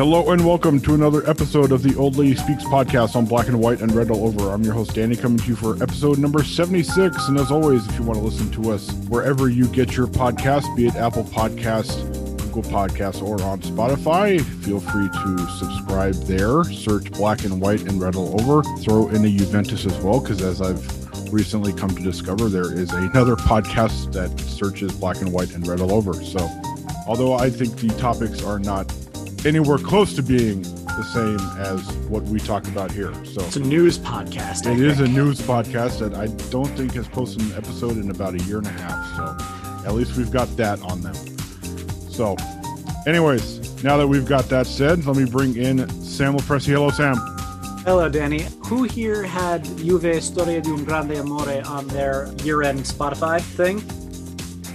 Hello and welcome to another episode of the Old Lady Speaks podcast on Black and White and Red All Over. I'm your host Danny, coming to you for episode number 76. And as always, if you want to listen to us wherever you get your podcast, be it Apple Podcast, Google Podcasts, or on Spotify, feel free to subscribe there. Search Black and White and Red All Over. Throw in a Juventus as well, because as I've recently come to discover, there is another podcast that searches Black and White and Red All Over. So, although I think the topics are not anywhere close to being the same as what we talk about here. So it's a news podcast. It is a news podcast that I don't think has posted an episode in about a year and a half. So at least we've got that on them. So, anyways, now that we've got that said, let me bring in Sam Lopresti. Hello, Sam. Hello, Danny. Who here had Juve Storia di un Grande Amore on their year-end Spotify thing?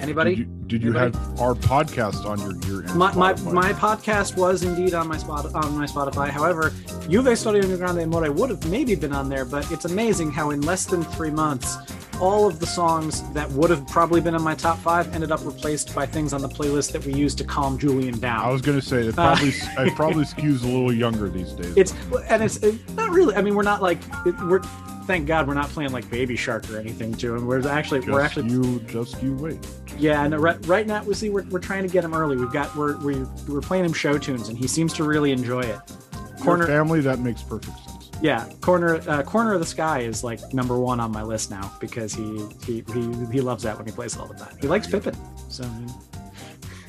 Anybody? Did you, did you have our podcast on your your my, my my podcast was indeed on my spot on my Spotify. However, Juve Storia Grande Amore would have maybe been on there, but it's amazing how in less than three months, all of the songs that would have probably been in my top five ended up replaced by things on the playlist that we used to calm Julian down. I was going to say it probably uh, it probably skews a little younger these days. It's and it's it, not really. I mean, we're not like it, we're thank God we're not playing like Baby Shark or anything to him. We're actually just we're actually you just you wait. Yeah, no, right, right now we see we're, we're trying to get him early. We've got we're, we're we're playing him show tunes and he seems to really enjoy it. Corner Your family that makes perfect sense. Yeah, corner uh, corner of the sky is like number one on my list now because he he he, he loves that when he plays it all the time. He likes Pippin, so.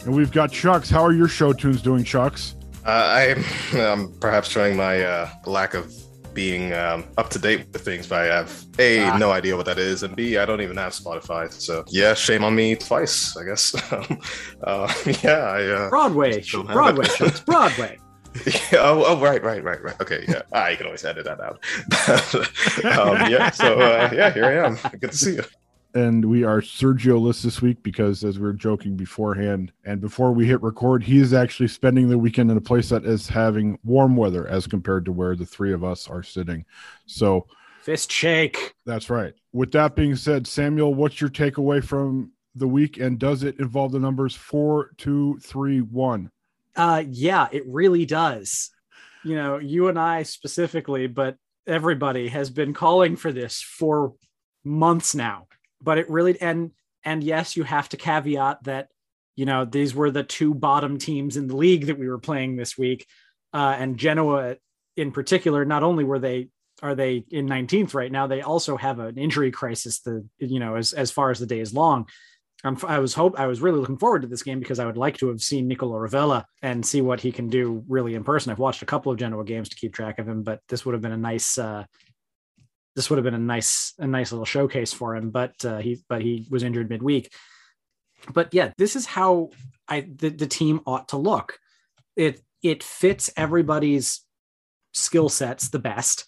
And we've got Chucks. How are your show tunes doing, Chucks? Uh, I'm um, perhaps showing my uh, lack of being um, up to date with things, but I have a ah. no idea what that is, and b I don't even have Spotify. So yeah, shame on me twice, I guess. uh, yeah, I uh, Broadway, Broadway, Broadway. Yeah, oh, oh, right, right, right, right. Okay, yeah. Ah, you can always edit that out. um, yeah, so uh, yeah, here I am. Good to see you and we are Sergio list this week because, as we were joking beforehand, and before we hit record, he is actually spending the weekend in a place that is having warm weather as compared to where the three of us are sitting. So, fist shake. That's right. With that being said, Samuel, what's your takeaway from the week, and does it involve the numbers four, two, three, one? Uh, yeah, it really does. You know, you and I specifically, but everybody has been calling for this for months now but it really and and yes, you have to caveat that you know these were the two bottom teams in the league that we were playing this week. uh, and Genoa in particular. Not only were they are they in 19th right now, they also have an injury crisis. The you know as as far as the day is long. I'm, I was hope I was really looking forward to this game because I would like to have seen Nicola Rovella and see what he can do really in person. I've watched a couple of Genoa games to keep track of him, but this would have been a nice uh, this would have been a nice a nice little showcase for him. But uh, he but he was injured midweek. But yeah, this is how I the, the team ought to look. It it fits everybody's skill sets the best.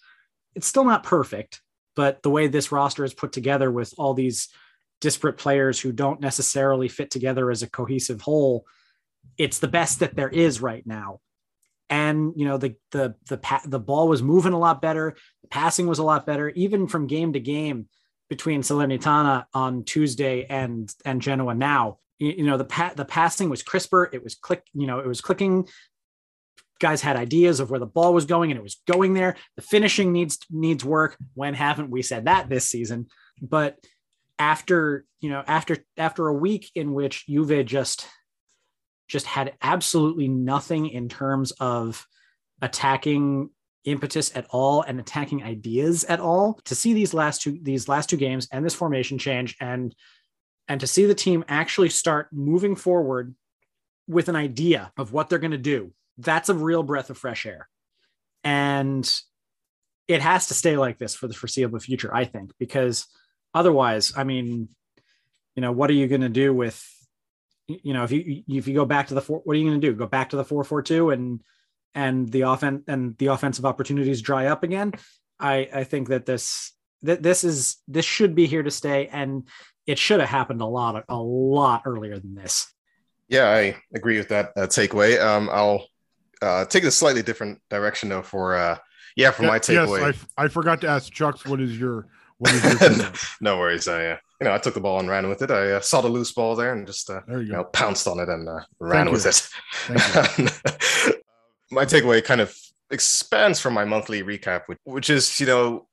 It's still not perfect, but the way this roster is put together with all these disparate players who don't necessarily fit together as a cohesive whole, it's the best that there is right now. And you know the the the pa- the ball was moving a lot better, the passing was a lot better, even from game to game between Salernitana on Tuesday and and Genoa now. You, you know the pa- the passing was crisper, it was click, you know, it was clicking. Guys had ideas of where the ball was going, and it was going there. The finishing needs needs work. When haven't we said that this season? But after you know after after a week in which Juve just just had absolutely nothing in terms of attacking impetus at all and attacking ideas at all to see these last two these last two games and this formation change and and to see the team actually start moving forward with an idea of what they're going to do that's a real breath of fresh air. And it has to stay like this for the foreseeable future i think because otherwise, I mean, you know, what are you going to do with, you know, if you if you go back to the four, what are you going to do? Go back to the four four two and and the offense and the offensive opportunities dry up again. I I think that this that this is this should be here to stay, and it should have happened a lot a lot earlier than this. Yeah, I agree with that uh, takeaway. Um, I'll uh, take a slightly different direction though. For uh, yeah, for yeah, my takeaway. Yes, I, I forgot to ask Chucks. What is your what is your no worries. I, uh, you know, I took the ball and ran with it. I uh, saw the loose ball there and just, uh, you, you, know, pounced on it and uh, ran Thank with you. it. my takeaway kind of expands from my monthly recap, which, which is, you know,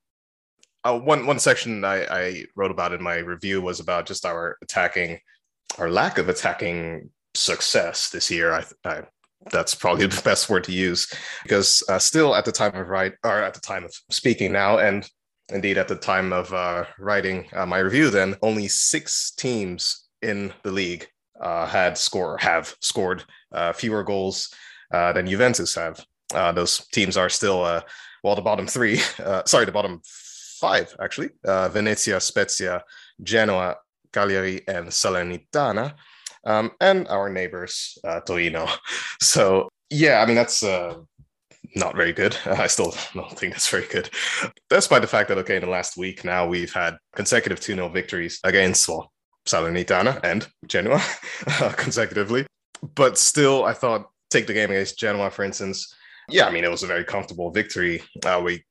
uh, one one section I, I wrote about in my review was about just our attacking, our lack of attacking success this year. I, I that's probably the best word to use because uh, still at the time of write or at the time of speaking now and indeed at the time of uh, writing uh, my review then only six teams in the league uh, had score have scored uh, fewer goals uh, than juventus have. Uh, those teams are still well the bottom three sorry the bottom five actually venezia spezia genoa cagliari and salernitana um, and our neighbors torino. So yeah i mean that's not very good. I still don't think that's very good. Despite the fact that, okay, in the last week now we've had consecutive 2 0 victories against, well, Salernitana and Genoa consecutively. But still, I thought, take the game against Genoa, for instance. Yeah, I mean, it was a very comfortable victory. Uh, we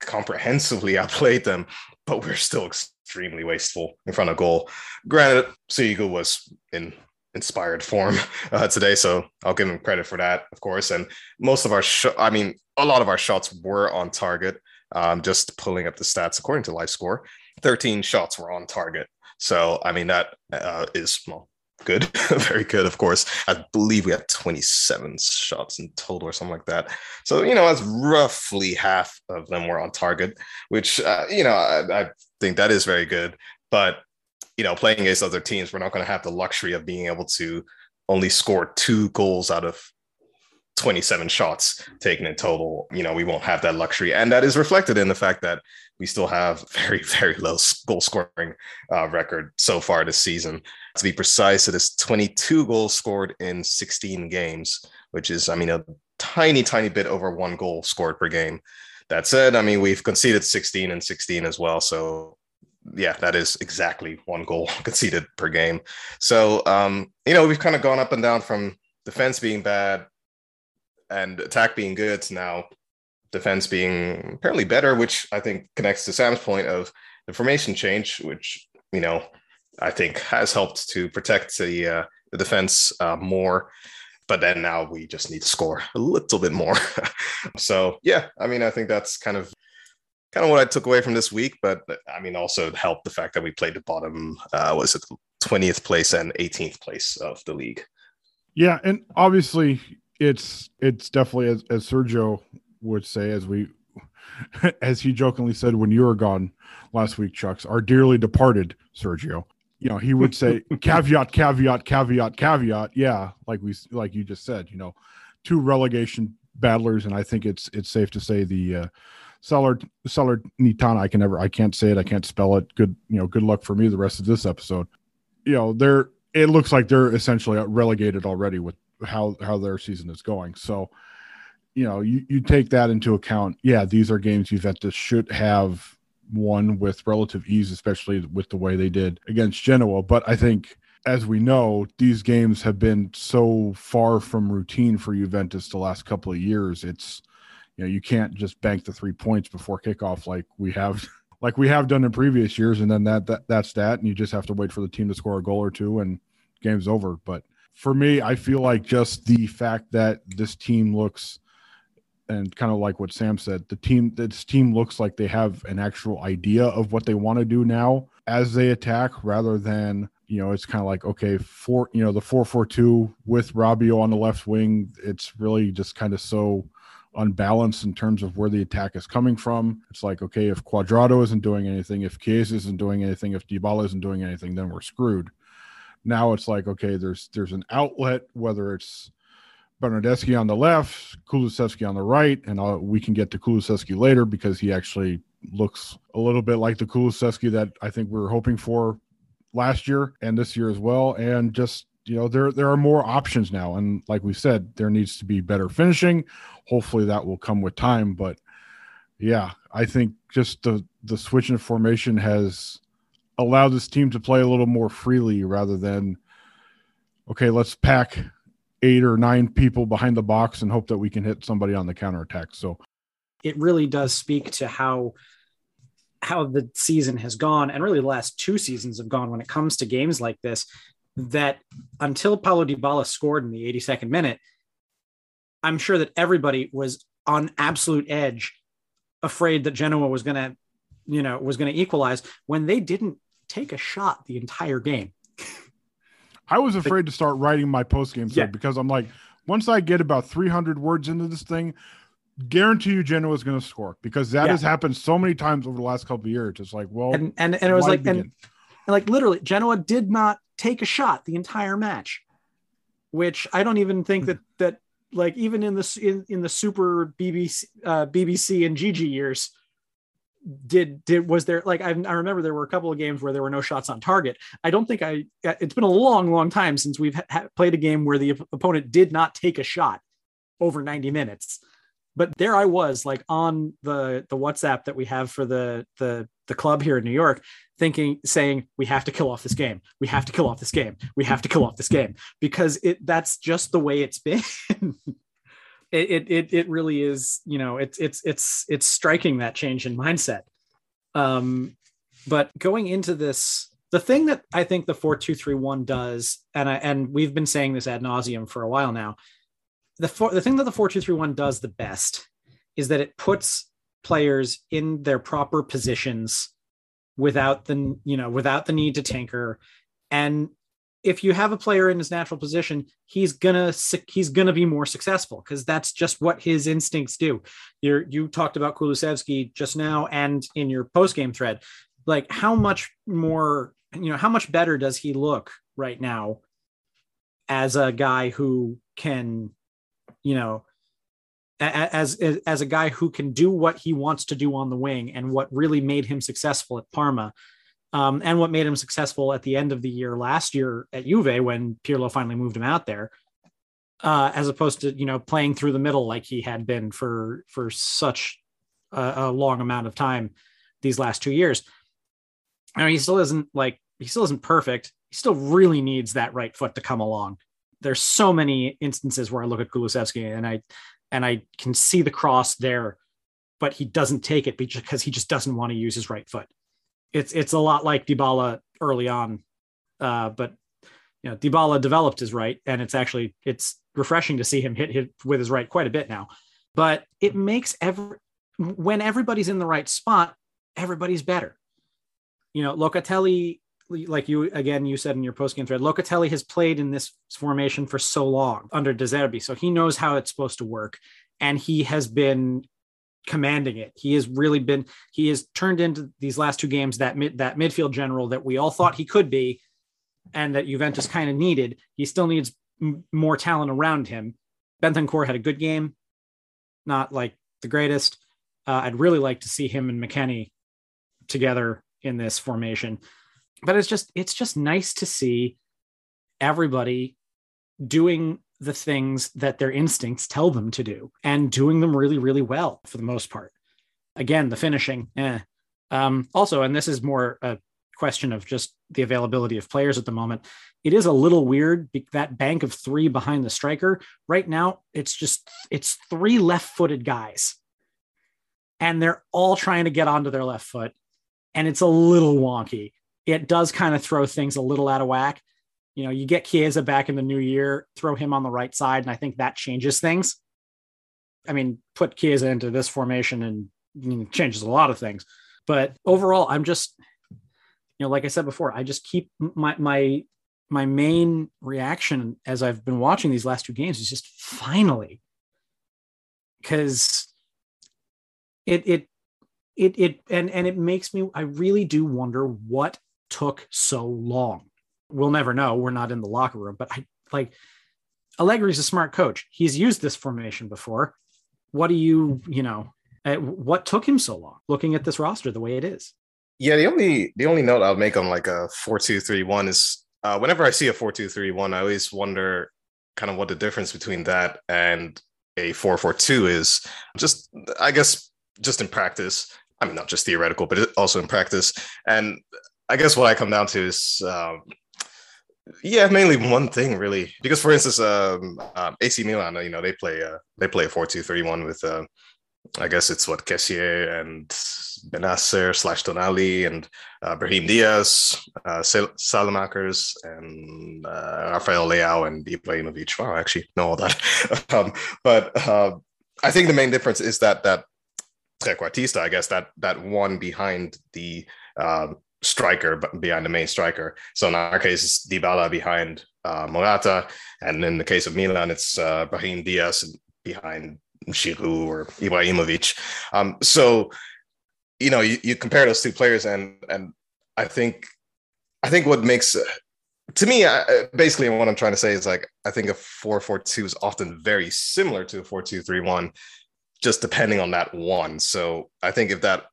comprehensively outplayed them, but we're still extremely wasteful in front of goal. Granted, Sirigu was in inspired form uh, today. So I'll give him credit for that, of course. And most of our, sh- I mean, a lot of our shots were on target. Um, just pulling up the stats according to Live Score, 13 shots were on target. So I mean that uh, is well good, very good. Of course, I believe we had 27 shots in total or something like that. So you know, that's roughly half of them were on target, which uh, you know I, I think that is very good. But you know, playing against other teams, we're not going to have the luxury of being able to only score two goals out of 27 shots taken in total. You know, we won't have that luxury. And that is reflected in the fact that we still have very, very low goal scoring uh, record so far this season. To be precise, it is 22 goals scored in 16 games, which is, I mean, a tiny, tiny bit over one goal scored per game. That said, I mean, we've conceded 16 and 16 as well. So yeah, that is exactly one goal conceded per game. So, um, you know, we've kind of gone up and down from defense being bad and attack being good to now defense being apparently better, which I think connects to Sam's point of the formation change, which, you know, I think has helped to protect the, uh, the defense uh, more. But then now we just need to score a little bit more. so, yeah, I mean, I think that's kind of kind of what I took away from this week. But I mean, also helped the fact that we played the bottom, uh, was it 20th place and 18th place of the league. Yeah. And obviously, it's it's definitely as, as Sergio would say, as we as he jokingly said when you were gone last week, Chucks, our dearly departed Sergio. You know, he would say caveat, caveat, caveat, caveat. Yeah, like we like you just said, you know, two relegation battlers, and I think it's it's safe to say the uh Seller Seller Nitana. I can never I can't say it, I can't spell it. Good, you know, good luck for me the rest of this episode. You know, they're it looks like they're essentially relegated already with how how their season is going. So, you know, you, you take that into account. Yeah, these are games Juventus should have won with relative ease, especially with the way they did against Genoa. But I think, as we know, these games have been so far from routine for Juventus the last couple of years. It's you know you can't just bank the three points before kickoff like we have like we have done in previous years, and then that, that that's that, and you just have to wait for the team to score a goal or two, and game's over. But for me, I feel like just the fact that this team looks and kind of like what Sam said, the team this team looks like they have an actual idea of what they want to do now as they attack rather than you know it's kind of like okay four you know the 442 with Rabiot on the left wing it's really just kind of so unbalanced in terms of where the attack is coming from it's like okay if Cuadrado isn't doing anything if Chiesa isn't doing anything if Dybala isn't doing anything then we're screwed now it's like okay there's there's an outlet whether it's Bernardeschi on the left, Kulusevski on the right, and I'll, we can get to Kulusevski later because he actually looks a little bit like the Kulusevski that I think we were hoping for last year and this year as well. And just you know, there there are more options now, and like we said, there needs to be better finishing. Hopefully, that will come with time. But yeah, I think just the the switch in formation has allowed this team to play a little more freely rather than okay, let's pack eight or nine people behind the box and hope that we can hit somebody on the counterattack. So it really does speak to how how the season has gone and really the last two seasons have gone when it comes to games like this that until Paulo Dybala scored in the 82nd minute I'm sure that everybody was on absolute edge afraid that Genoa was going to you know was going to equalize when they didn't take a shot the entire game I was afraid to start writing my post game yeah. because I'm like, once I get about 300 words into this thing, guarantee you Genoa is going to score because that yeah. has happened so many times over the last couple of years. It's like, well, and and, and it was like, and, and like literally, Genoa did not take a shot the entire match, which I don't even think that that like even in the in, in the super BBC uh, BBC and Gigi years, did did was there like I, I, remember there were a couple of games where there were no shots on target. I don't think i it's been a long long time since we've ha- played a game where the opponent did not take a shot over 90 minutes but there i was like on the the whatsapp that we have for the the the club here in new york thinking saying we have to kill off this game. We have to kill off this game. We have to kill off this game. Because it that's just the way it's been. It, it it really is you know it's it's it's it's striking that change in mindset. Um but going into this the thing that i think the 4231 does and i and we've been saying this ad nauseum for a while now the four, the thing that the 4231 does the best is that it puts players in their proper positions without the you know without the need to tinker and if you have a player in his natural position, he's gonna he's gonna be more successful because that's just what his instincts do. You you talked about Kulusevski just now and in your post game thread, like how much more you know how much better does he look right now as a guy who can you know as as a guy who can do what he wants to do on the wing and what really made him successful at Parma um, and what made him successful at the end of the year last year at Juve when Pirlo finally moved him out there, uh, as opposed to you know playing through the middle like he had been for for such a, a long amount of time these last two years. I mean, he still isn't like he still isn't perfect. He still really needs that right foot to come along. There's so many instances where I look at Kulusevski and I and I can see the cross there, but he doesn't take it because he just doesn't want to use his right foot it's it's a lot like Dybala early on, uh, but you know Dybala developed his right, and it's actually it's refreshing to see him hit hit with his right quite a bit now. But it makes every when everybody's in the right spot, everybody's better. You know, Locatelli like you again, you said in your post game thread, Locatelli has played in this formation for so long under De Zerbi, so he knows how it's supposed to work, and he has been commanding it. He has really been. He has turned into these last two games that mid, that midfield general that we all thought he could be, and that Juventus kind of needed. He still needs m- more talent around him. Bentancur had a good game, not like the greatest. Uh, I'd really like to see him and McKennie together in this formation but it's just it's just nice to see everybody doing the things that their instincts tell them to do and doing them really really well for the most part. Again the finishing eh. um, also and this is more a question of just the availability of players at the moment it is a little weird that bank of three behind the striker. Right now it's just it's three left-footed guys and they're all trying to get onto their left foot and it's a little wonky it does kind of throw things a little out of whack. You know, you get Chiesa back in the new year, throw him on the right side, and I think that changes things. I mean, put Chiesa into this formation and you know, changes a lot of things. But overall, I'm just, you know, like I said before, I just keep my my my main reaction as I've been watching these last two games is just finally, because it it it it and and it makes me I really do wonder what took so long? We'll never know. We're not in the locker room, but I like Allegri's a smart coach. He's used this formation before. What do you, you know, uh, what took him so long looking at this roster the way it is? Yeah, the only the only note I'll make on like a four two three one is uh, whenever I see a four two three one, I always wonder kind of what the difference between that and a four four two is. Just I guess just in practice. I mean, not just theoretical, but also in practice. And I guess what I come down to is, um, yeah, mainly one thing really. Because for instance, um, um, AC Milan, you know, they play uh, they play a four two three one with, uh, I guess it's what Kessié and Bennacer slash Tonali and uh, Brahim Diaz, uh, Saelemaekers and uh, Rafael Leao and Ibrahimovic. Wow, I actually know all that. um, but uh, I think the main difference is that that trequartista, I guess that that one behind the um, striker behind the main striker. So in our case, it's Dybala behind uh, Morata, and in the case of Milan, it's uh, Brahim Diaz behind Giroud or Ibrahimovic. Um, so you know, you, you compare those two players, and and I think I think what makes to me, I, basically, what I'm trying to say is like I think a four four two is often very similar to a four two three one, just depending on that one. So I think if that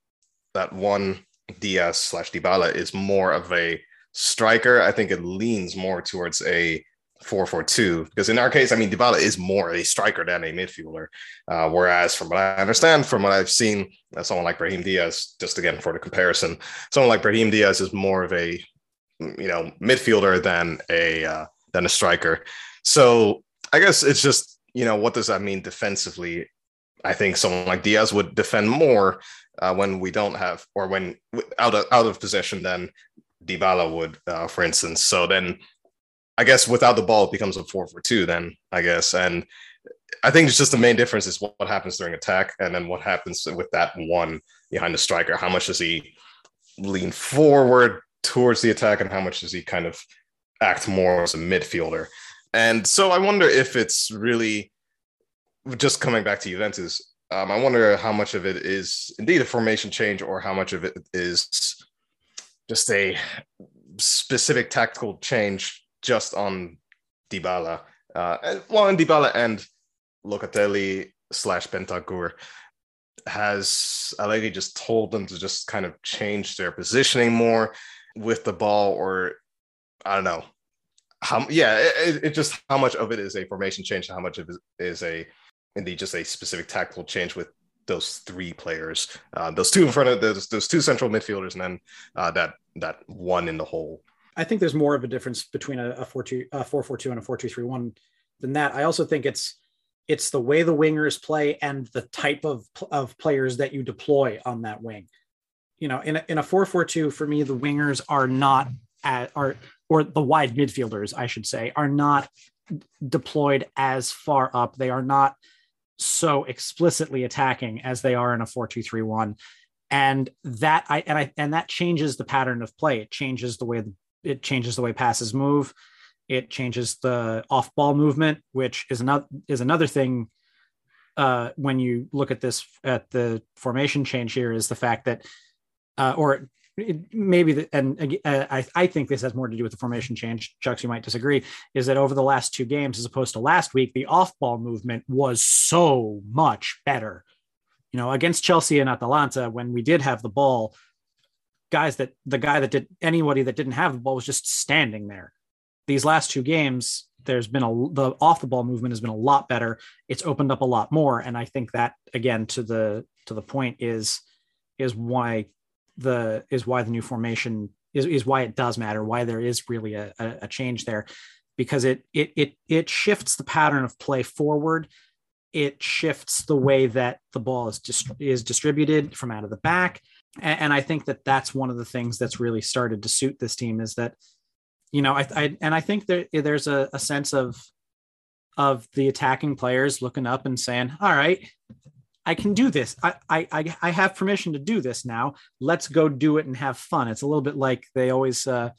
that one Diaz slash Dybala is more of a striker. I think it leans more towards a 4-4-2 because in our case, I mean, Dybala is more a striker than a midfielder. Uh, whereas, from what I understand, from what I've seen, uh, someone like Brahim Diaz, just again for the comparison, someone like Brahim Diaz is more of a you know midfielder than a uh, than a striker. So I guess it's just you know what does that mean defensively? I think someone like Diaz would defend more uh, when we don't have or when out of out of possession than Dybala would, uh, for instance. So then, I guess without the ball, it becomes a four for two. Then I guess, and I think it's just the main difference is what, what happens during attack, and then what happens with that one behind the striker. How much does he lean forward towards the attack, and how much does he kind of act more as a midfielder? And so I wonder if it's really just coming back to Juventus um, I wonder how much of it is indeed a formation change or how much of it is just a specific tactical change just on Dybala. Uh, well, and Dybala and Locatelli slash Bentancur has Allegri just told them to just kind of change their positioning more with the ball, or I don't know. How, yeah, it, it just how much of it is a formation change, how much of it is a indeed just a specific tactical change with those three players, uh, those two in front of those, those two central midfielders, and then uh, that that one in the hole. I think there's more of a difference between a, a four two a four four two and a four two three one than that. I also think it's it's the way the wingers play and the type of of players that you deploy on that wing. You know, in a, in a four four two, for me, the wingers are not at are or the wide midfielders, I should say, are not deployed as far up. They are not so explicitly attacking as they are in a 4-2-3-1 and that i and i and that changes the pattern of play it changes the way it changes the way passes move. It changes the off ball movement, which is another is another thing. Uh, when you look at this at the formation change here, is the fact that, uh, or it, maybe the, and uh, I, I think this has more to do with the formation change. Chucks, you might disagree. Is that over the last two games, as opposed to last week, the off ball movement was so much better. You know, against Chelsea and Atalanta, when we did have the ball, guys that the guy that did anybody that didn't have the ball was just standing there. These last two games, there's been a the off the ball movement has been a lot better. It's opened up a lot more, and I think that again to the to the point is is why the is why the new formation is, is why it does matter, why there is really a, a change there, because it it it it shifts the pattern of play forward. It shifts the way that the ball is dist- is distributed from out of the back, and, and, I think that that's one of the things that's really started to suit this team is that, you know, I, I and I think there eh, there's a, a sense of of the attacking players looking up and saying, "All right, I can do this. I, I, I have permission to do this now. Let's go do it and have fun. It's a little bit like they always, uh,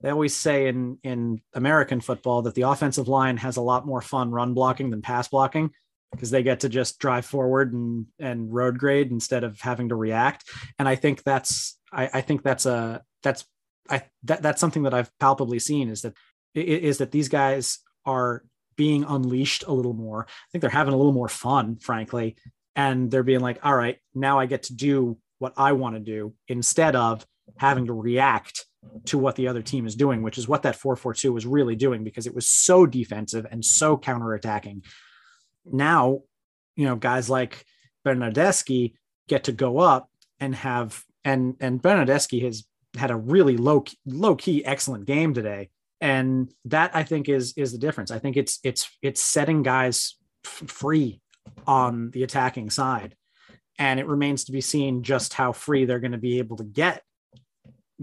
they always say in, in American football that the offensive line has a lot more fun run blocking than pass blocking because they get to just drive forward and, and road grade instead of having to react. And I think that's, I, I think that's a, that's, I, that, that's something that I've palpably seen is that, is that these guys are being unleashed a little more. I think they're having a little more fun, frankly, and they're being like, all right, now I get to do what I want to do instead of having to react to what the other team is doing, which is what that 442 was really doing because it was so defensive and so counterattacking. Now, you know, guys like Bernardeschi get to go up and have and and Bernardeschi has had a really low low key excellent game today and that I think is is the difference. I think it's it's it's setting guys f- free on the attacking side. And it remains to be seen just how free they're going to be able to get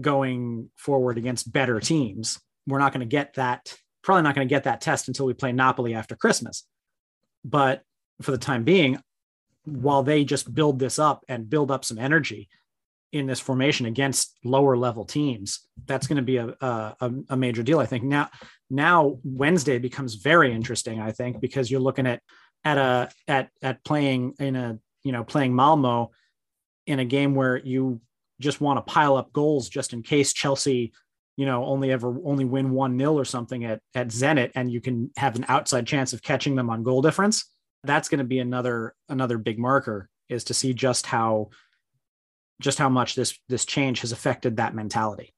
going forward against better teams. We're not going to get that, probably not going to get that test until we play Napoli after Christmas. But for the time being, while they just build this up and build up some energy in this formation against lower level teams, that's going to be a, a, a major deal. I think now, now Wednesday becomes very interesting, I think, because you're looking at at a at at playing in a you know playing Malmo in a game where you just want to pile up goals just in case Chelsea you know only ever only win one nil or something at at Zenit and you can have an outside chance of catching them on goal difference that's going to be another another big marker is to see just how just how much this this change has affected that mentality.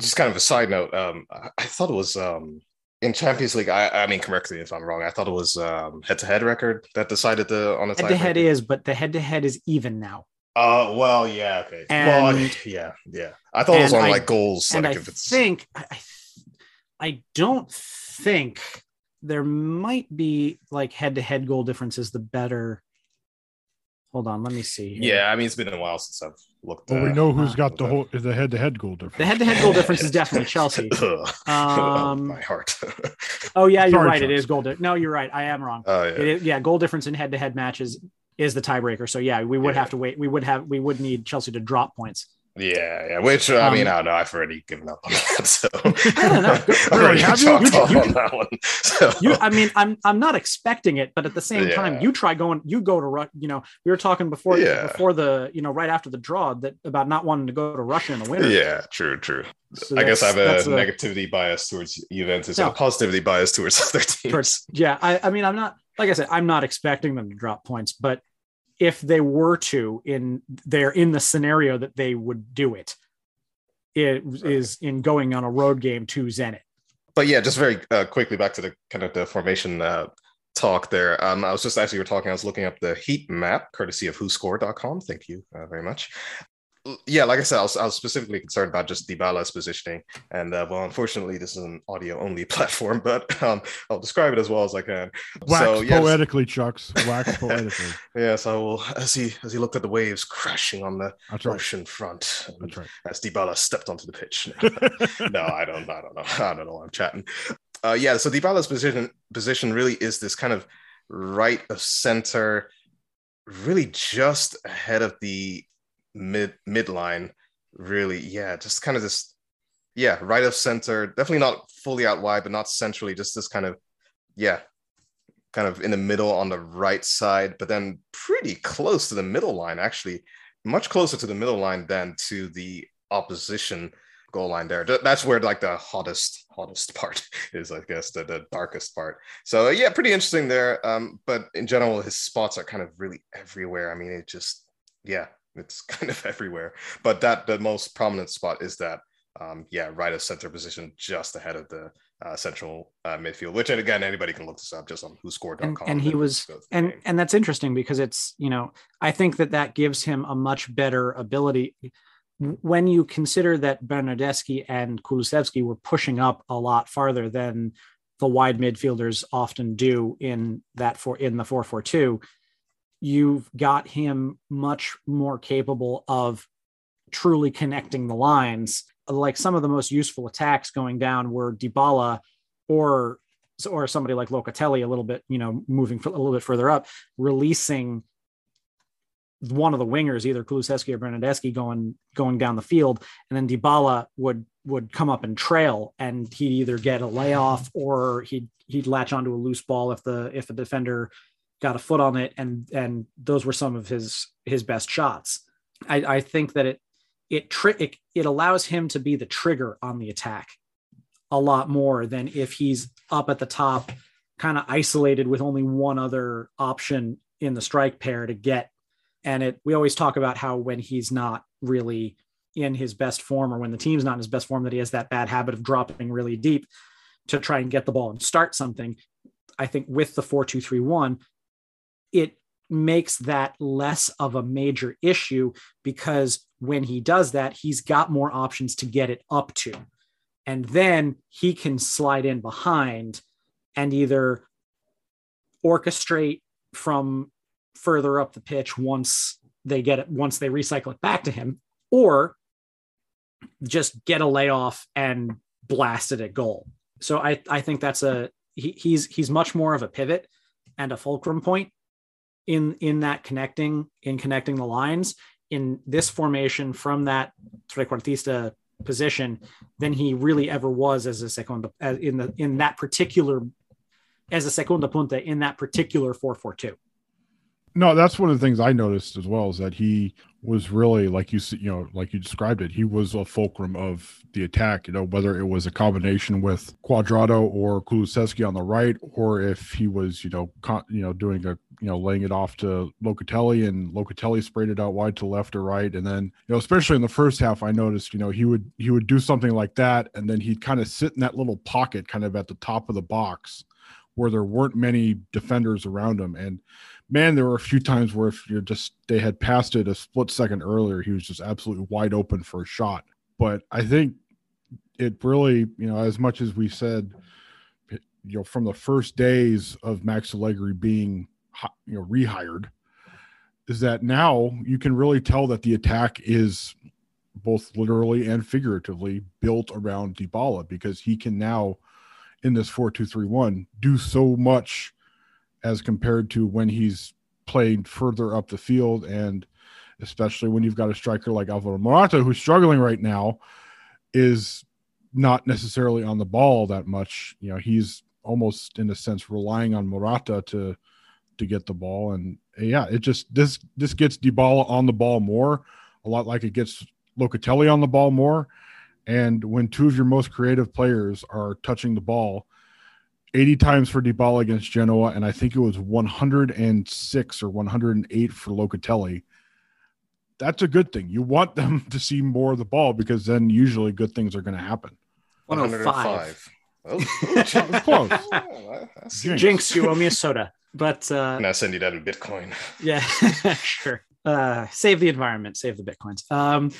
Just kind of a side note um i thought it was um in Champions League, I, I mean, correct me if I'm wrong. I thought it was um, head-to-head record that decided the on the head-to-head is, but the head-to-head is even now. Uh, well, yeah, okay. And, well, yeah, yeah. I thought it was on I, like goals. And like I think I, I don't think there might be like head-to-head goal differences. The better. Hold on, let me see. Here. Yeah, I mean, it's been a while since I've looked. Well, uh, we know who's got the whole the head to head goal difference. The head to head goal difference is definitely Chelsea. um, my heart. oh yeah, you're Sorry, right. It is goal. Di- no, you're right. I am wrong. Oh yeah. yeah, goal difference in head to head matches is the tiebreaker. So yeah, we would yeah. have to wait. We would have. We would need Chelsea to drop points. Yeah, yeah. Which I mean, um, I don't know. I've already given up on that. So I don't know. really, have you? You, you, you, that one. So. you, I mean, I'm I'm not expecting it, but at the same yeah. time, you try going. You go to You know, we were talking before yeah. before the you know right after the draw that about not wanting to go to Russia in the winter. Yeah, true, true. So I guess I have a, a negativity bias towards Juventus no. and a positivity bias towards other teams. Towards, yeah, I, I mean, I'm not like I said, I'm not expecting them to drop points, but if they were to in they're in the scenario that they would do it. It is in going on a road game to zenit. But yeah just very uh, quickly back to the kind of the formation uh, talk there. Um, i was just actually you were talking i was looking up the heat map courtesy of whoscored.com thank you uh, very much yeah, like I said, I was, I was, specifically concerned about just Dybala's positioning, and uh, well, unfortunately, this is an audio-only platform, but um, I'll describe it as well as I can. Wax so, yes. poetically, Chucks. Wax poetically. yes, I will. As he as he looked at the waves crashing on the That's ocean right. front, That's right. As Dybala stepped onto the pitch. no, I don't. I don't know. I don't know. I'm chatting. Uh, yeah. So Dybala's position position really is this kind of right of center, really just ahead of the mid midline really yeah just kind of this yeah, right of center, definitely not fully out wide, but not centrally, just this kind of, yeah, kind of in the middle on the right side, but then pretty close to the middle line, actually, much closer to the middle line than to the opposition goal line there. That's where like the hottest, hottest part is, I guess, the, the darkest part. So yeah, pretty interesting there. Um, but in general, his spots are kind of really everywhere. I mean, it just, yeah, it's kind of everywhere. But that the most prominent spot is that um, yeah, right of center position just ahead of the uh, central uh, midfield, which and again anybody can look this up just on whoscored.com. And, and he was and and that's interesting because it's you know I think that that gives him a much better ability when you consider that Bernardeschi and Kulusevski were pushing up a lot farther than the wide midfielders often do in that for in the 442 you've got him much more capable of truly connecting the lines. Like some of the most useful attacks going down were Dybala or or somebody like Locatelli a little bit, you know, moving a little bit further up, releasing one of the wingers, either Kulusevski or Bernardeschi, going going down the field, and then Dybala would would come up and trail, and he'd either get a layoff or he'd he'd latch onto a loose ball if the if a defender got a foot on it, and and those were some of his his best shots. I, I think that it it, tri- it it allows him to be the trigger on the attack a lot more than if he's up at the top kind of isolated with only one other option in the strike pair to get and it we always talk about how when he's not really in his best form or when the team's not in his best form that he has that bad habit of dropping really deep to try and get the ball and start something i think with the 4231 it makes that less of a major issue because when he does that, he's got more options to get it up to. And then he can slide in behind and either orchestrate from further up the pitch once they get it, once they recycle it back to him, or just get a layoff and blast it at goal. So I, I think that's a he, he's he's much more of a pivot and a fulcrum point in in that connecting in connecting the lines in this formation from that trequartista position than he really ever was as a second in the in that particular as a segunda punta in that particular 442 no, that's one of the things I noticed as well is that he was really like you you know like you described it. He was a fulcrum of the attack. You know whether it was a combination with Cuadrado or Kulusevski on the right, or if he was you know con- you know doing a you know laying it off to Locatelli and Locatelli sprayed it out wide to left or right, and then you know especially in the first half, I noticed you know he would he would do something like that, and then he'd kind of sit in that little pocket, kind of at the top of the box, where there weren't many defenders around him, and man, there were a few times where if you're just they had passed it a split second earlier, he was just absolutely wide open for a shot. But I think it really, you know, as much as we said, you know, from the first days of Max Allegri being, you know, rehired, is that now you can really tell that the attack is both literally and figuratively built around Dybala because he can now in this 4-2-3-1 do so much as compared to when he's played further up the field and especially when you've got a striker like Alvaro Morata who's struggling right now is not necessarily on the ball that much. You know he's almost in a sense relying on Morata to to get the ball. And yeah it just this this gets Dybala on the ball more a lot like it gets Locatelli on the ball more. And when two of your most creative players are touching the ball 80 times for Dybala against Genoa, and I think it was 106 or 108 for Locatelli. That's a good thing. You want them to see more of the ball because then usually good things are going to happen. 105. Oh, close. Jinx. Jinx, you owe me a soda. But uh, and I send you that in Bitcoin. Yeah, sure. Uh, save the environment, save the bitcoins. Um,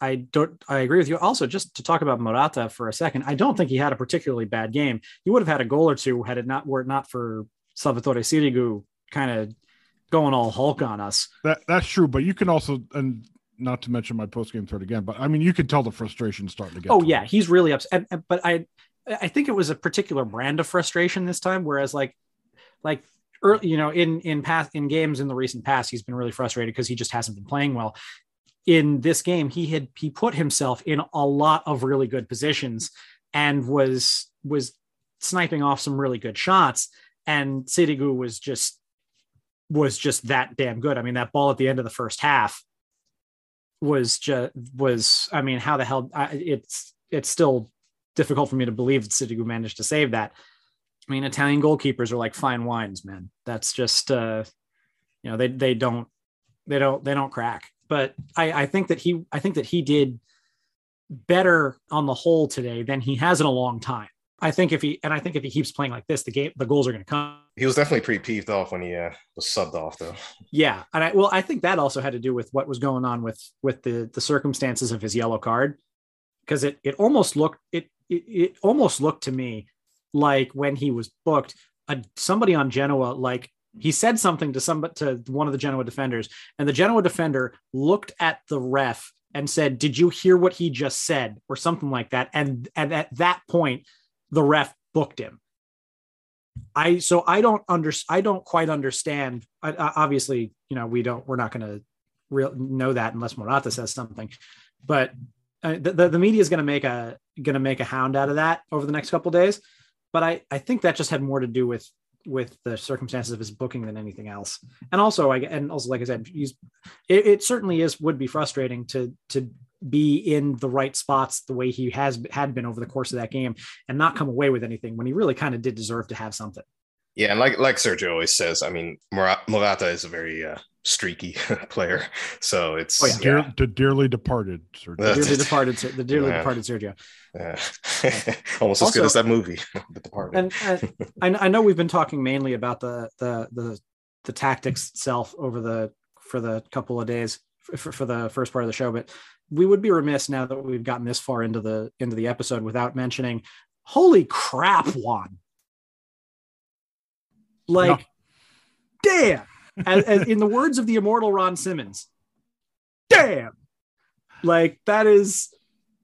I don't. I agree with you. Also, just to talk about Morata for a second, I don't think he had a particularly bad game. He would have had a goal or two had it not were it not for Salvatore Sirigu kind of going all Hulk on us. That that's true, but you can also and not to mention my post game thread again, but I mean you can tell the frustration starting to get. Oh to yeah, him. he's really upset. But I I think it was a particular brand of frustration this time, whereas like like early, you know, in in past in games in the recent past, he's been really frustrated because he just hasn't been playing well. in this game, he had he put himself in a lot of really good positions and was was sniping off some really good shots. And Sirigu was just was just that damn good. I mean, that ball at the end of the first half was just was. I mean, how the hell? I, it's it's still difficult for me to believe that managed to save that. I mean, Italian goalkeepers are like fine wines, man. That's just uh, you know they they don't they don't they don't crack. But I I think that he I think that he did better on the whole today than he has in a long time. I think if he and I think if he keeps playing like this, the game the goals are going to come. He was definitely pretty peeved off when he uh, was subbed off, though. Yeah, and I well, I think that also had to do with what was going on with with the the circumstances of his yellow card, because it it almost looked it, it it almost looked to me like when he was booked, somebody on Genoa like he said something to some to one of the Genoa defenders, and the Genoa defender looked at the ref and said, "Did you hear what he just said?" or something like that, and and at that point the ref booked him. I so I don't under I don't quite understand. I, I, obviously, you know, we don't we're not going to real know that unless Morata says something. But uh, the, the media is going to make a going to make a hound out of that over the next couple days. But I I think that just had more to do with with the circumstances of his booking than anything else. And also, I and also like I said, it, it certainly is would be frustrating to to be in the right spots the way he has had been over the course of that game and not come away with anything when he really kind of did deserve to have something. Yeah, and like like Sergio always says, I mean, Morata is a very uh, streaky player, so it's oh, yeah. Dear, the dearly departed Sergio. The dearly departed, the dearly yeah. departed Sergio. Yeah. Almost also, as good as that movie, The Departed. And, and I, I know we've been talking mainly about the the the the tactics itself over the for the couple of days for, for the first part of the show, but we would be remiss now that we've gotten this far into the into the episode without mentioning holy crap juan like damn as, as in the words of the immortal ron simmons damn! Like that is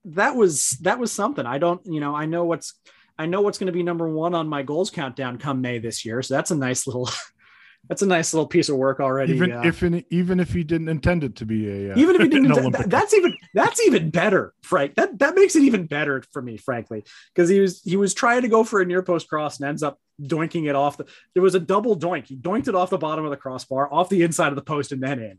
that was that was something. I don't you know i know what's i know what's going to be number one on my goals countdown come may this year so that's a nice little that's a nice little piece of work already. Even uh, if in, even if he didn't intend it to be a uh, even if he didn't, that, that's even that's even better, Frank. That that makes it even better for me, frankly, because he was he was trying to go for a near post cross and ends up doinking it off the. There was a double doink. He doinked it off the bottom of the crossbar, off the inside of the post, and then in.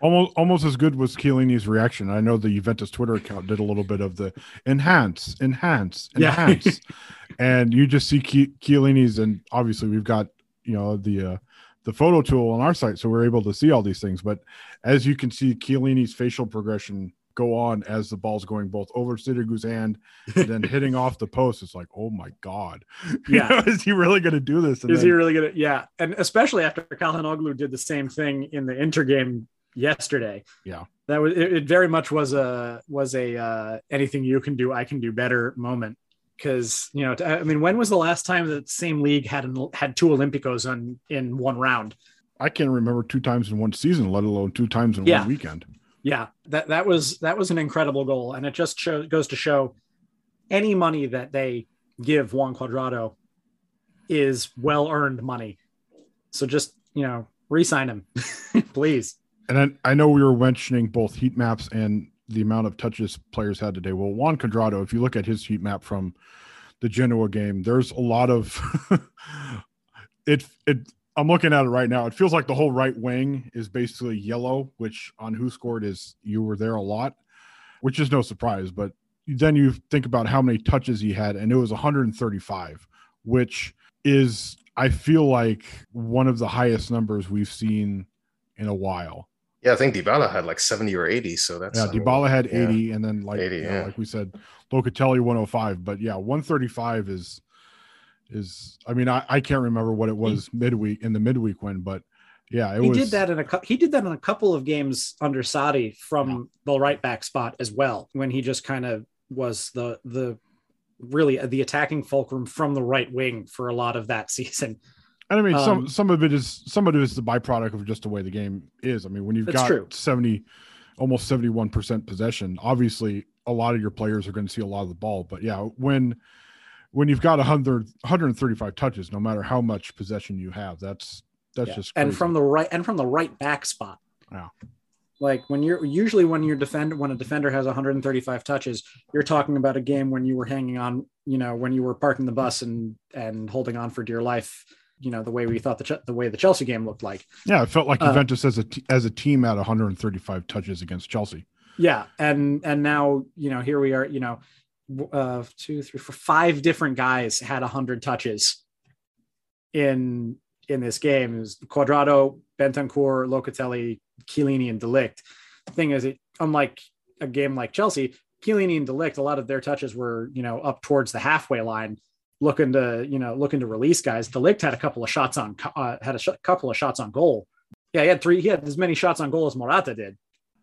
Almost, almost as good was Chiellini's reaction. I know the Juventus Twitter account did a little bit of the enhance, enhance, enhance, yeah. and you just see Chiellini's, and obviously we've got you know the uh, the photo tool on our site, so we're able to see all these things. But as you can see, Chiellini's facial progression go on as the ball's going both over Sirigu's hand and then hitting off the post. It's like, oh my god, yeah, you know, is he really going to do this? And is then, he really going to? Yeah, and especially after Calhanoglu did the same thing in the Inter game yesterday. Yeah, that was it, it. Very much was a was a uh, anything you can do, I can do better moment because you know i mean when was the last time that same league had an, had two olympicos on in one round? I can't remember two times in one season let alone two times in yeah. one weekend. Yeah that that was that was an incredible goal and it just show, goes to show any money that they give juan cuadrado is well earned money. So just you know re-sign him please. And I, I know we were mentioning both heat maps and the amount of touches players had today. Well, Juan Cuadrado, if you look at his heat map from the Genoa game, there's a lot of it. It I'm looking at it right now. It feels like the whole right wing is basically yellow, which on WhoScored is you were there a lot, which is no surprise. But then you think about how many touches he had, and it was 135, which is I feel like one of the highest numbers we've seen in a while. Yeah, I think Dybala had like 70 or 80. So that's yeah, Dybala had 80, yeah. and then like 80, you know, yeah. like we said, Locatelli 105. But yeah, 135 is is I mean, I, I can't remember what it was he, midweek in the midweek win, but yeah, he was, did that in a he did that in a couple of games under Sarri from yeah. the right back spot as well, when he just kind of was the the really the attacking fulcrum from the right wing for a lot of that season. And I mean, um, some some of it is some of it is the byproduct of just the way the game is. I mean, when you've got true. seventy, almost seventy one percent possession, obviously a lot of your players are going to see a lot of the ball. But yeah, when when you've got 100, 135 touches, no matter how much possession you have, that's that's yeah. just crazy. and from the right and from the right back spot. Yeah, Like when you're usually when you're defend when a defender has 135 touches, you're talking about a game when you were hanging on, you know, when you were parking the bus and and holding on for dear life. You know the way we thought the the way the Chelsea game looked like. Yeah, it felt like Uh, Juventus as a t- as a team had 135 touches against Chelsea. Yeah, and and now you know here we are. You know, uh, two, three, four, five different guys had 100 touches in in this game. It was Cuadrado, Bentancur, Locatelli, Chiellini, and De Ligt. The thing is, it unlike a game like Chelsea, Chiellini and De Ligt, a lot of their touches were you know up towards the halfway line, looking to you know looking to release guys. De Ligt had a couple of shots on uh, had a sh- couple of shots on goal. Yeah, he had three. He had as many shots on goal as Morata did,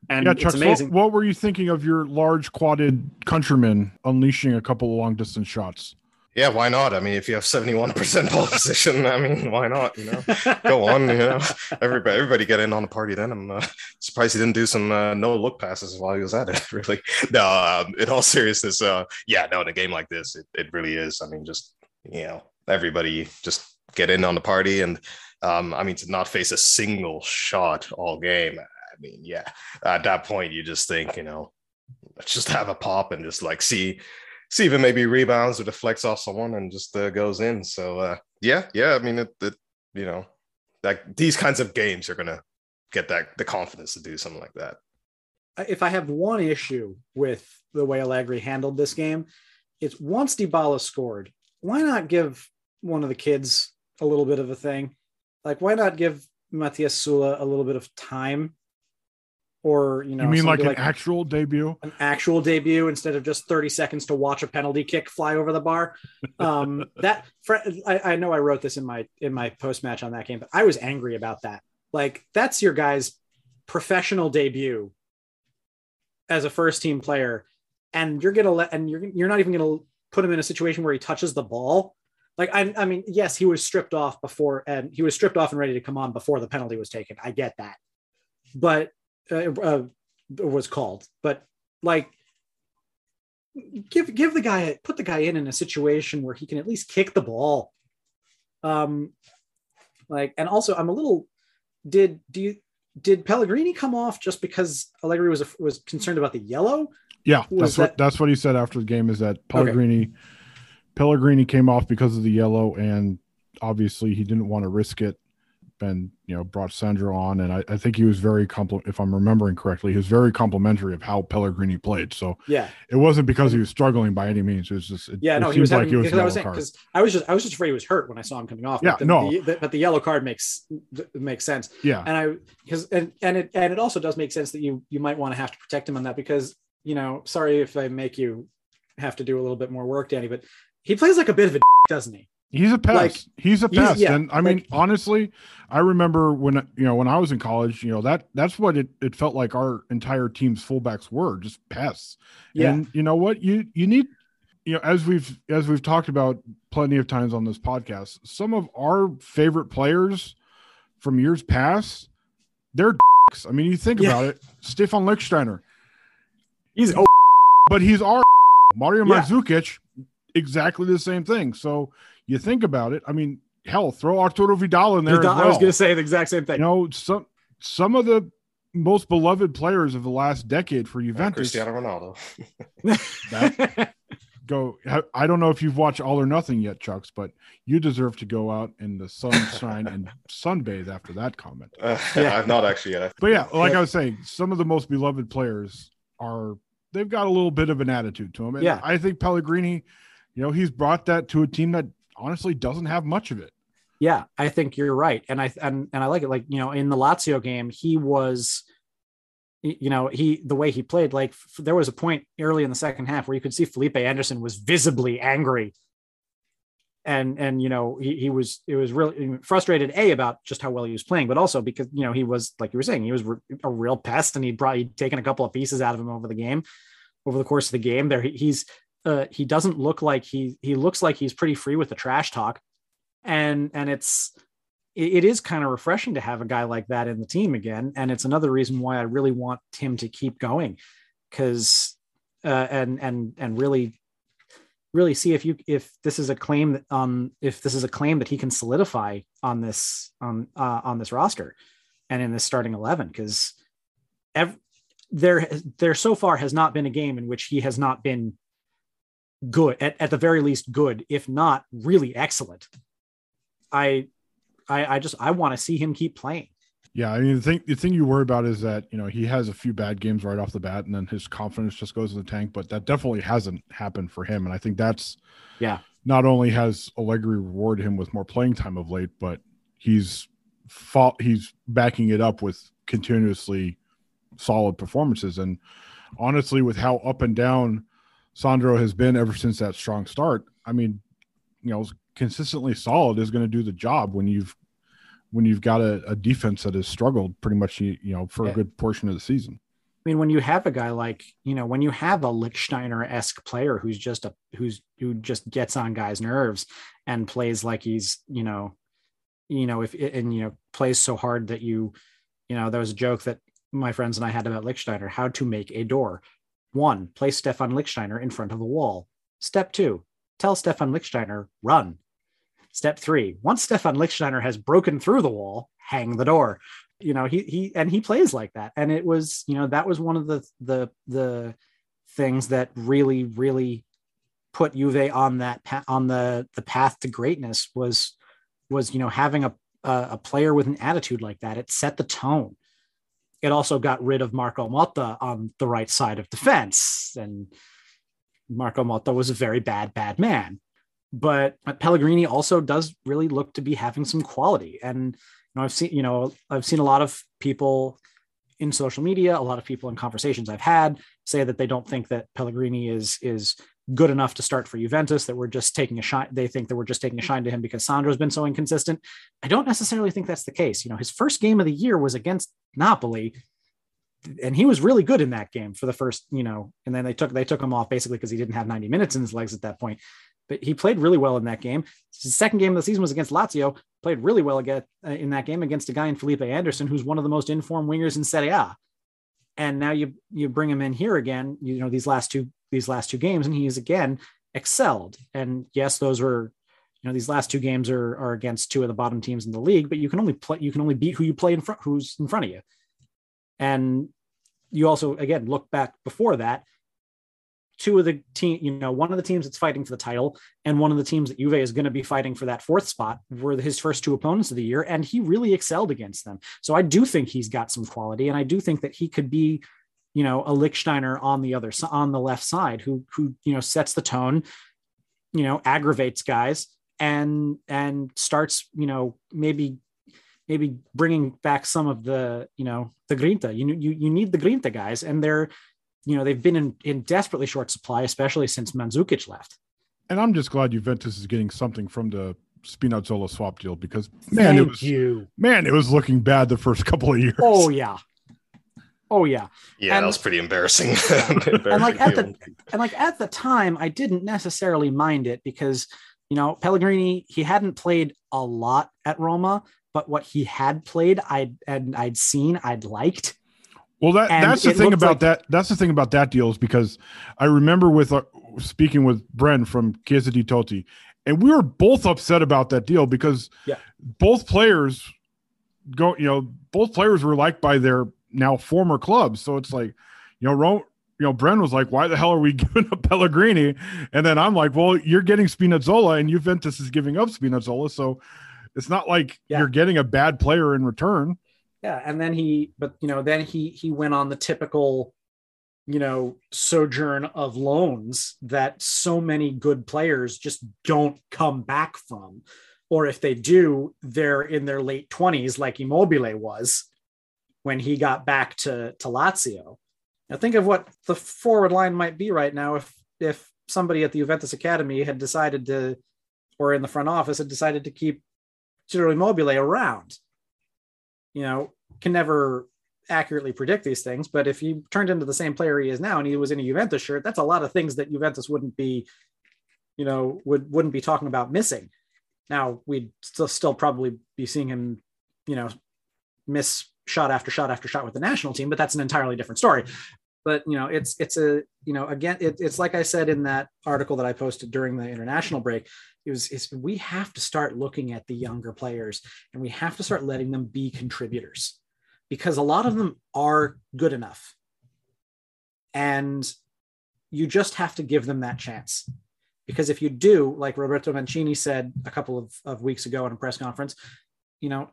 and yeah, it's Chuck. amazing. What, what were you thinking of your large quadded countryman unleashing a couple of long distance shots? Yeah, why not? I mean, if you have 71% ball position, I mean, why not? You know, go on. You know, everybody, everybody get in on the party. Then I'm uh, surprised he didn't do some uh, no look passes while he was at it. Really, no. Um, in all seriousness, uh, yeah, no. In a game like this, it, it really is. I mean, just you know, everybody just get in on the party, and um, I mean, to not face a single shot all game. I mean, yeah, at that point, you just think, you know, let's just have a pop and just like see see if it maybe rebounds or deflects off someone and just uh, goes in. So uh, yeah, yeah. I mean, it, it, you know, like these kinds of games are gonna get that the confidence to do something like that. if I have one issue with the way Allegri handled this game, it's once Dybala scored, why not give one of the kids a little bit of a thing? Like, why not give Matias Soulé a little bit of time? Or, you know, you mean like an actual debut? an actual debut instead of just 30 seconds to watch a penalty kick fly over the bar. Um, that I, I know I wrote this in my in my post match on that game, but I was angry about that. Like that's your guy's professional debut as a first team player, and you're gonna let and you're you're not even gonna put him in a situation where he touches the ball. Like I, I mean, yes, he was stripped off before, and he was stripped off and ready to come on before the penalty was taken. I get that, but uh, uh, was called. But like, give give the guy put the guy in in a situation where he can at least kick the ball. Um, like, and also, I'm a little. Did do you did Pellegrini come off just because Allegri was was concerned about the yellow? Yeah, Was that's what that's what he said after the game. Is that Pellegrini Pellegrini came off because of the yellow, and obviously he didn't want to risk it. And you know brought Sandro on, and I, I think he was very compl- if I'm remembering correctly, he was very complimentary of how Pellegrini played. So Yeah, it wasn't because he was struggling by any means. It was just it, yeah, it no, he was having. like it was because I was saying because I was just I was just afraid he was hurt when I saw him coming off. Yeah, but the, no. the, the- but the yellow card makes makes sense. Yeah, and I because and and it and it also does make sense that you you might want to have to protect him on that because you know sorry if I make you have to do a little bit more work, Danny, but he plays like a bit of a doesn't he? He's a pest. Like, he's a he's- pest. yeah, and I mean, like- honestly, I remember when you know when I was in college, you know that that's what it, it felt like our entire team's fullbacks were just pests. Yeah. And you know what? You you need you know as we've as we've talked about plenty of times on this podcast, some of our favorite players from years past, they're dicks. I mean, you think Yeah. about it, Stefan Lichtsteiner, He's oh but he's our Mario Yeah. Exactly the same thing. So you think about it. I mean, hell, throw Arturo Vidal in there. as I was going to say the exact same thing. you know, some some of the most beloved players of the last decade for Juventus Cristiano Ronaldo. go. I- I don't know if you've watched All or Nothing yet, Chucks, but you deserve to go out in the sunshine and sunbathe after that comment. Uh, Yeah. I've not actually yet. But yeah, like I was saying, some of the most beloved players are they've got a little bit of an attitude to them. And Yeah. I think Pellegrini, you know, he's brought that to a team that honestly doesn't have much of it. Yeah, I think you're right, and I and and I like it. Like you know, in the Lazio game, he was, you know, he the way he played. Like f- there was a point early in the second half where you could see Felipe Anderson was visibly angry, and and you know he he was it was really frustrated a about just how well he was playing, but also because you know he was like you were saying he was re- a real pest, and he'd taken a couple of pieces out of him over the game, over the course of the game. There he, he's uh, he doesn't look like he he looks like he's pretty free with the trash talk. And and it's it, it is kind of refreshing to have a guy like that in the team again. And it's another reason why i really want him to keep going. Because uh, and and and really really see if you if this is a claim that um if this is a claim that he can solidify on this on uh, on this roster and in this starting 11 because ev- there there so far has not been a game in which he has not been good at, at the very least good if not really excellent i i, I just i want to see him keep playing Yeah, I mean the thing the thing you worry about is that you know he has a few bad games right off the bat, and then his confidence just goes in the tank. But that definitely hasn't happened for him, and I think that's yeah not only has Allegri rewarded him with more playing time of late, but he's fought, he's backing it up with continuously solid performances. And honestly, with how up and down Sandro has been ever since that strong start, I mean, you know, consistently solid is going to do the job when you've when you've got a, a defense that has struggled pretty much you know for a good portion of the season. I mean, when you have a guy like, you know, when you have a Lichtsteiner esque player who's just a who's who just gets on guys' nerves and plays like he's, you know, you know, if and you know, plays so hard that you, you know, there was a joke that my friends and I had about Lichtsteiner, how to make a door. One, place Stefan Lichtsteiner in front of a wall. Step two, tell Stefan Lichtsteiner, run. Step three, once Stefan Lichtsteiner has broken through the wall, hang the door you know he he and he plays like that and it was you know that was one of the the the things that really really put Juve on that on the the path to greatness was was you know having a, a player with an attitude like that it set the tone it also got rid of Marco Motta on the right side of defense. And Marco Motta was a very bad bad man. But Pellegrini also does really look to be having some quality. And you know, I've seen, you know, I've seen a lot of people in social media, a lot of people in conversations I've had say that they don't think that Pellegrini is is good enough to start for Juventus, that we're just taking a shine. They think that we're just taking a shine to him because Sandro's been so inconsistent. I don't necessarily think that's the case. You know, his first game of the year was against Napoli, and he was really good in that game for the first, you know, and then they took they took him off basically because he didn't have 90 minutes in his legs at that point. But he played really well in that game. His second game of the season was against Lazio, played really well again uh, in that game against a guy in Felipe Anderson, who's one of the most informed wingers in Serie A. And now you you bring him in here again, you know, these last two these last two games, and he's again excelled. And yes, those were, you know, these last two games are are against two of the bottom teams in the league, but you can only play you can only beat who you play in front who's in front of you. And you also again look back before that, two of the team, you know, one of the teams that's fighting for the title and one of the teams that Juve is going to be fighting for that fourth spot were his first two opponents of the year, and he really excelled against them. So I do think he's got some quality, and I do think that he could be, you know, a Lichtsteiner on the other on the left side who who you know sets the tone, you know, aggravates guys and and starts you know maybe maybe bringing back some of the you know the grinta. You you you need the grinta guys, and they're you know they've been in, in desperately short supply, especially since Mandzukic left. And I'm just glad Juventus is getting something from the Spinazzola swap deal because man, Thank it was you. man, it was looking bad the first couple of years. Oh yeah, oh yeah. Yeah, And- that was pretty embarrassing. and like at the and like at the time, I didn't necessarily mind it because you know Pellegrini he hadn't played a lot at Roma, but what he had played, I'd and I'd seen, I'd liked. Well, that And that's the thing about like- that. That's the thing about that deal is because I remember with uh, speaking with Bren from Chiesa di Totti, and we were both upset about that deal because Yeah. both players go, you know, both players were liked by their now former clubs. So it's like, you know, you know, Bren was like, "Why the hell are we giving up Pellegrini?" And then I'm like, "Well, you're getting Spinazzola, and Juventus is giving up Spinazzola, so it's not like Yeah. you're getting a bad player in return." Yeah, and then he, but you know, then he he went on the typical, you know, sojourn of loans that so many good players just don't come back from, or if they do, they're in their late twenties, like Immobile was when he got back to to Lazio. Now think of what the forward line might be right now if if somebody at the Juventus Academy had decided to, or in the front office had decided to keep Ciro Immobile around you know, can never accurately predict these things. But if he turned into the same player he is now and he was in a Juventus shirt, that's a lot of things that Juventus wouldn't be, you know, would wouldn't be talking about missing. Now we'd still still probably be seeing him, you know, miss shot after shot after shot with the national team, but that's an entirely different story. But you know, it's it's a you know again, it, it's like I said in that article that I posted during the international break. It was it's, we have to start looking at the younger players and we have to start letting them be contributors because a lot of them are good enough. And you just have to give them that chance. Because if you do, like Roberto Mancini said a couple of, of weeks ago in a press conference, you know,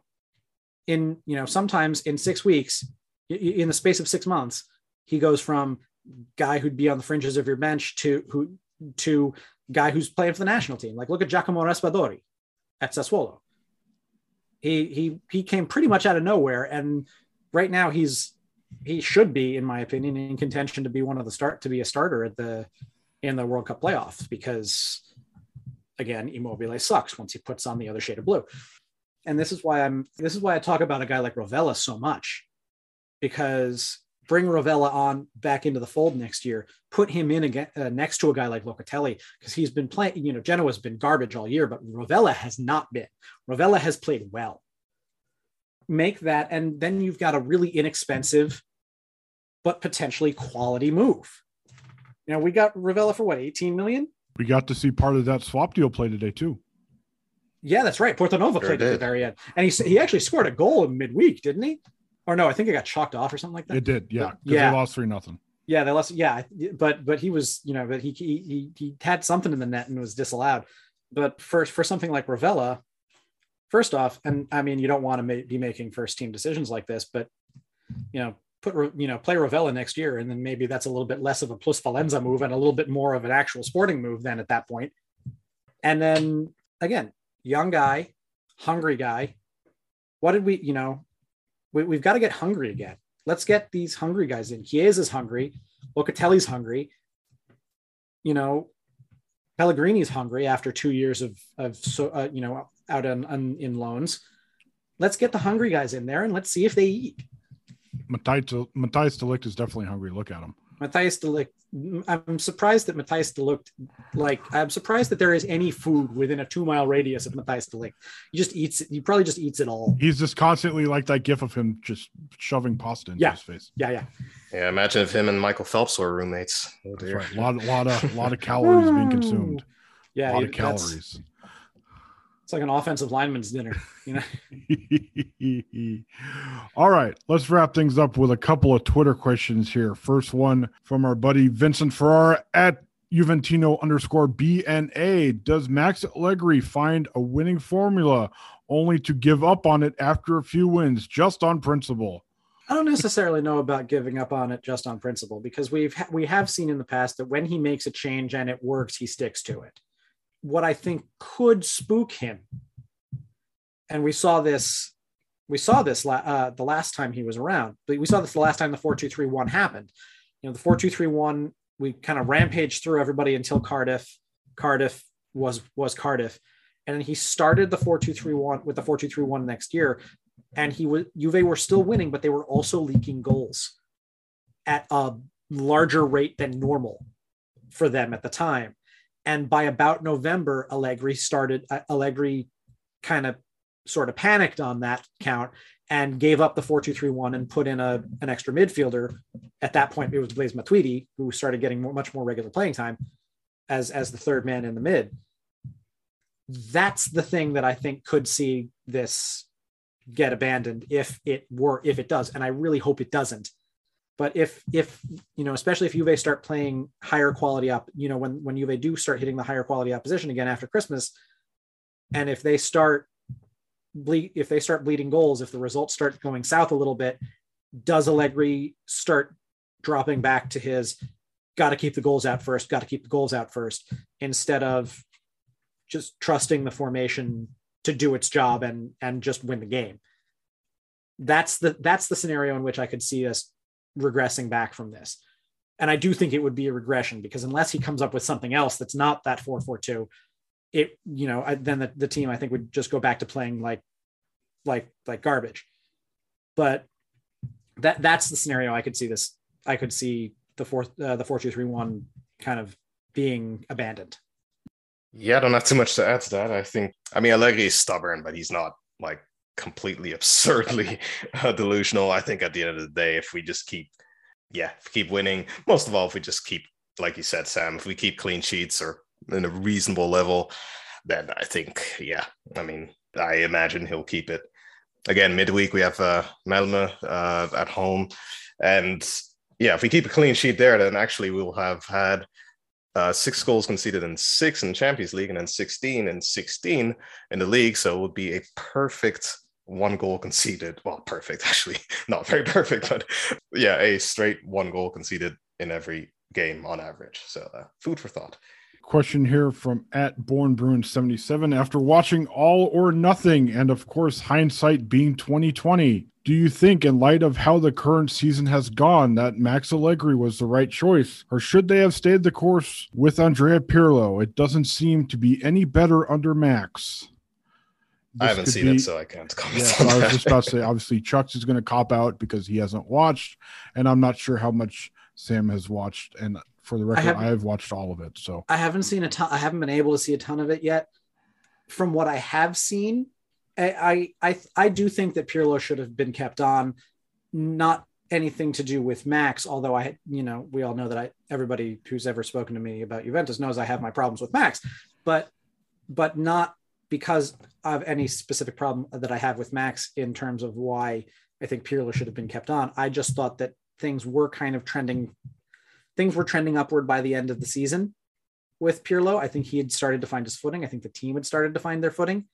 in, you know, sometimes in six weeks, in the space of six months, he goes from guy who'd be on the fringes of your bench to who to guy who's playing for the national team. Like look at Giacomo Raspadori at Sassuolo. He he he came pretty much out of nowhere, and right now he's he should be, in my opinion, in contention to be one of the start to be a starter at the in the World Cup playoffs because again, Immobile sucks once he puts on the other shade of blue. And this is why I'm this is why I talk about a guy like Rovella so much because bring Rovella on back into the fold next year, put him in again uh, next to a guy like Locatelli because he's been playing, you know, Genoa's been garbage all year, but Rovella has not been. Rovella has played well. Make that, and then you've got a really inexpensive but potentially quality move. You know, we got Rovella for what, 18 million? We got to see part of that swap deal play today too. Yeah, that's right. Portanova sure played at the very end, and he he actually scored a goal in midweek, didn't he? Or no, I think it got chalked off or something like that. It did, yeah. Yeah, they lost three nothing. Yeah, they lost. Yeah, but but he was, you know, but he he he had something in the net and was disallowed. But for for something like Rovella, first off, and I mean, you don't want to ma- be making first team decisions like this, but you know, put you know play Rovella next year, and then maybe that's a little bit less of a plusvalenza move and a little bit more of an actual sporting move then at that point. And then again, young guy, hungry guy. What did we, you know, we, have got to get hungry again. Let's get these hungry guys in. Chiesa's hungry. Locatelli's hungry. You know, Pellegrini's hungry after two years of of so uh, you know out on, on in loans. Let's get the hungry guys in there and let's see if they eat. Matthijs Matthijs de is definitely hungry. Look at him. Matthijs de Ligt. I'm surprised that Matthijs de Ligt, like, I'm surprised that there is any food within a two mile radius of Matthijs de Ligt. He just eats it. He probably just eats it all. He's just constantly like that gif of him just shoving pasta into yeah. his face. Yeah, yeah. Yeah, imagine if him and Michael Phelps were roommates. Oh, That's right. A lot, a lot of, a lot of calories being consumed. Yeah, a lot of calories. It's like an offensive lineman's dinner, you know. All right, let's wrap things up with a couple of Twitter questions here. First one from our buddy Vincent Ferrara at Juventino underscore BNA. Does Max Allegri find a winning formula only to give up on it after a few wins, just on principle? I don't necessarily know about giving up on it just on principle because we've we have seen in the past that when he makes a change and it works, he sticks to it what I think could spook him. And we saw this, we saw this uh, the last time he was around, but we saw this the last time the 4231 happened. You know, the 4231, we kind of rampaged through everybody until Cardiff. Cardiff was was Cardiff. And then he started the 4231 with the 4231 next year. And he was Juve were still winning, but they were also leaking goals at a larger rate than normal for them at the time. And by about November, Allegri started, uh, Allegri kind of sort of panicked on that count and gave up the 4-2-3-1 and put in a, an extra midfielder. At that point, it was Blaise Matuidi, who started getting more, much more regular playing time as, as the third man in the mid. That's the thing that I think could see this get abandoned if it were, if it does. And I really hope it doesn't but if if you know, especially if Juve start playing higher quality up, you know, when when Juve do start hitting the higher quality opposition again after Christmas, and if they start bleed, if they start bleeding goals, if the results start going south a little bit, does Allegri start dropping back to his got to keep the goals out first, got to keep the goals out first, instead of just trusting the formation to do its job and and just win the game. That's the that's the scenario in which I could see us regressing back from this. And I do think it would be a regression because unless he comes up with something else that's not that 442, it, you know, I, then the, the team I think would just go back to playing like, like, like garbage. But that that's the scenario I could see this. I could see the fourth, uh, the four two three one kind of being abandoned. Yeah, I don't have too much to add to that. I think, I mean, Allegri is stubborn, but he's not like completely absurdly uh, delusional. I think at the end of the day, if we just keep, yeah, keep winning, most of all, if we just keep, like you said, Sam, if we keep clean sheets or in a reasonable level, then I think, yeah, I mean, I imagine he'll keep it. again, midweek we have uh, Malmö uh, at home, and yeah, if we keep a clean sheet there, then actually we will have had uh, six goals conceded in six in Champions League, and then 16 and 16 in the league. So it would be a perfect one goal conceded. Well, perfect actually, not very perfect, but yeah, a straight one goal conceded in every game on average. So uh, food for thought. Question here from at Born Bruin 77. After watching All or Nothing, and of course hindsight being 2020, do you think, in light of how the current season has gone, that Max Allegri was the right choice? Or should they have stayed the course with Andrea Pirlo? It doesn't seem to be any better under Max. This I haven't seen be, it, so I can't comment. Yeah, I was just about to say, obviously, Chucks is going to cop out because he hasn't watched, and I'm not sure how much Sam has watched. And for the record, I have watched all of it. So I haven't seen a ton. I haven't been able to see a ton of it yet. From what I have seen, I I I, I do think that Pirlo should have been kept on. Not anything to do with Max, although I, you know, we all know that I everybody who's ever spoken to me about Juventus knows I have my problems with Max, but but not because of any specific problem that I have with Max in terms of why I think Pirlo should have been kept on. I just thought that things were kind of trending things were trending upward by the end of the season with Pirlo. I think he had started to find his footing. I think the team had started to find their footing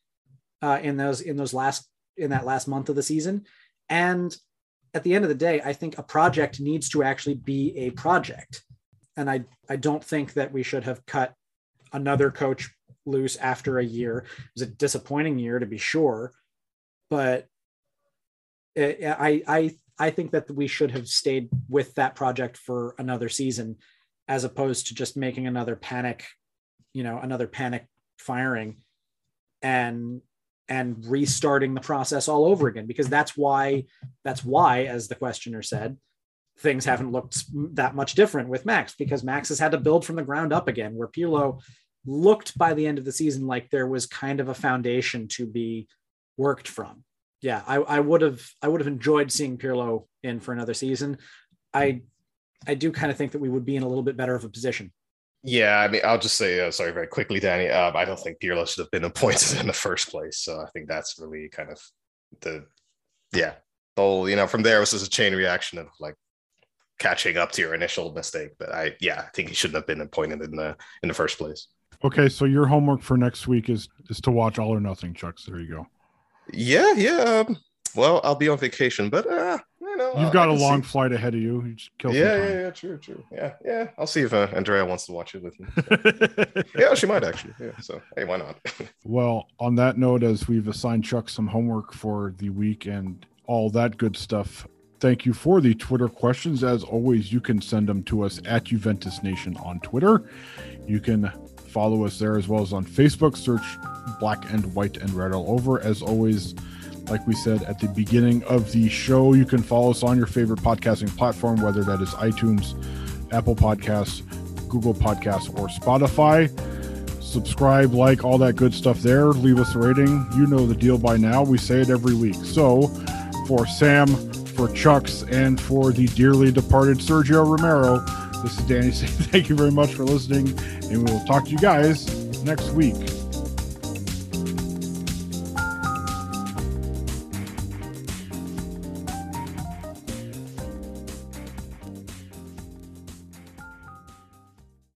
uh, in those in those last in that last month of the season. And at the end of the day, I think a project needs to actually be a project. And I I don't think that we should have cut another coach loose after a year. It was a disappointing year to be sure, but I I I think that we should have stayed with that project for another season as opposed to just making another panic, you know, another panic firing and and restarting the process all over again because that's why that's why as the questioner said things haven't looked that much different with Max because Max has had to build from the ground up again where Pirlo looked by the end of the season like there was kind of a foundation to be worked from yeah, I, would have I would have enjoyed seeing Pirlo in for another season. I I do kind of think that we would be in a little bit better of a position. Yeah, I mean, I'll just say, uh, sorry, very quickly, Danny. Um, I don't think Pirlo should have been appointed in the first place. So I think that's really kind of the, yeah, the whole, you know, from there it was just a chain reaction of like catching up to your initial mistake. But I, yeah, I think he shouldn't have been appointed in the in the first place. Okay, so your homework for next week is is to watch All or Nothing, Chucks. There you go. Yeah, yeah. Um, well, I'll be on vacation, but uh, you know, you've got a long see. flight ahead of you. you yeah, yeah, yeah, true, true. Yeah, yeah. I'll see if uh, Andrea wants to watch it with me. So. yeah, she might actually. Yeah. So hey, why not? well, on that note, as we've assigned Chuck some homework for the week and all that good stuff. Thank you for the Twitter questions. As always, you can send them to us at Juventus Nation on Twitter. You can follow us there as well as on Facebook. Search black and white and red all over. As always, like we said at the beginning of the show, you can follow us on your favorite podcasting platform, whether that is iTunes, Apple Podcasts, Google Podcasts, or Spotify. Subscribe, like, all that good stuff there. Leave us a rating. You know the deal by now. We say it every week. So, for Sam, for Chucks, and for the dearly departed Sergio Romero, this is Danny saying thank you very much for listening, and we will talk to you guys next week.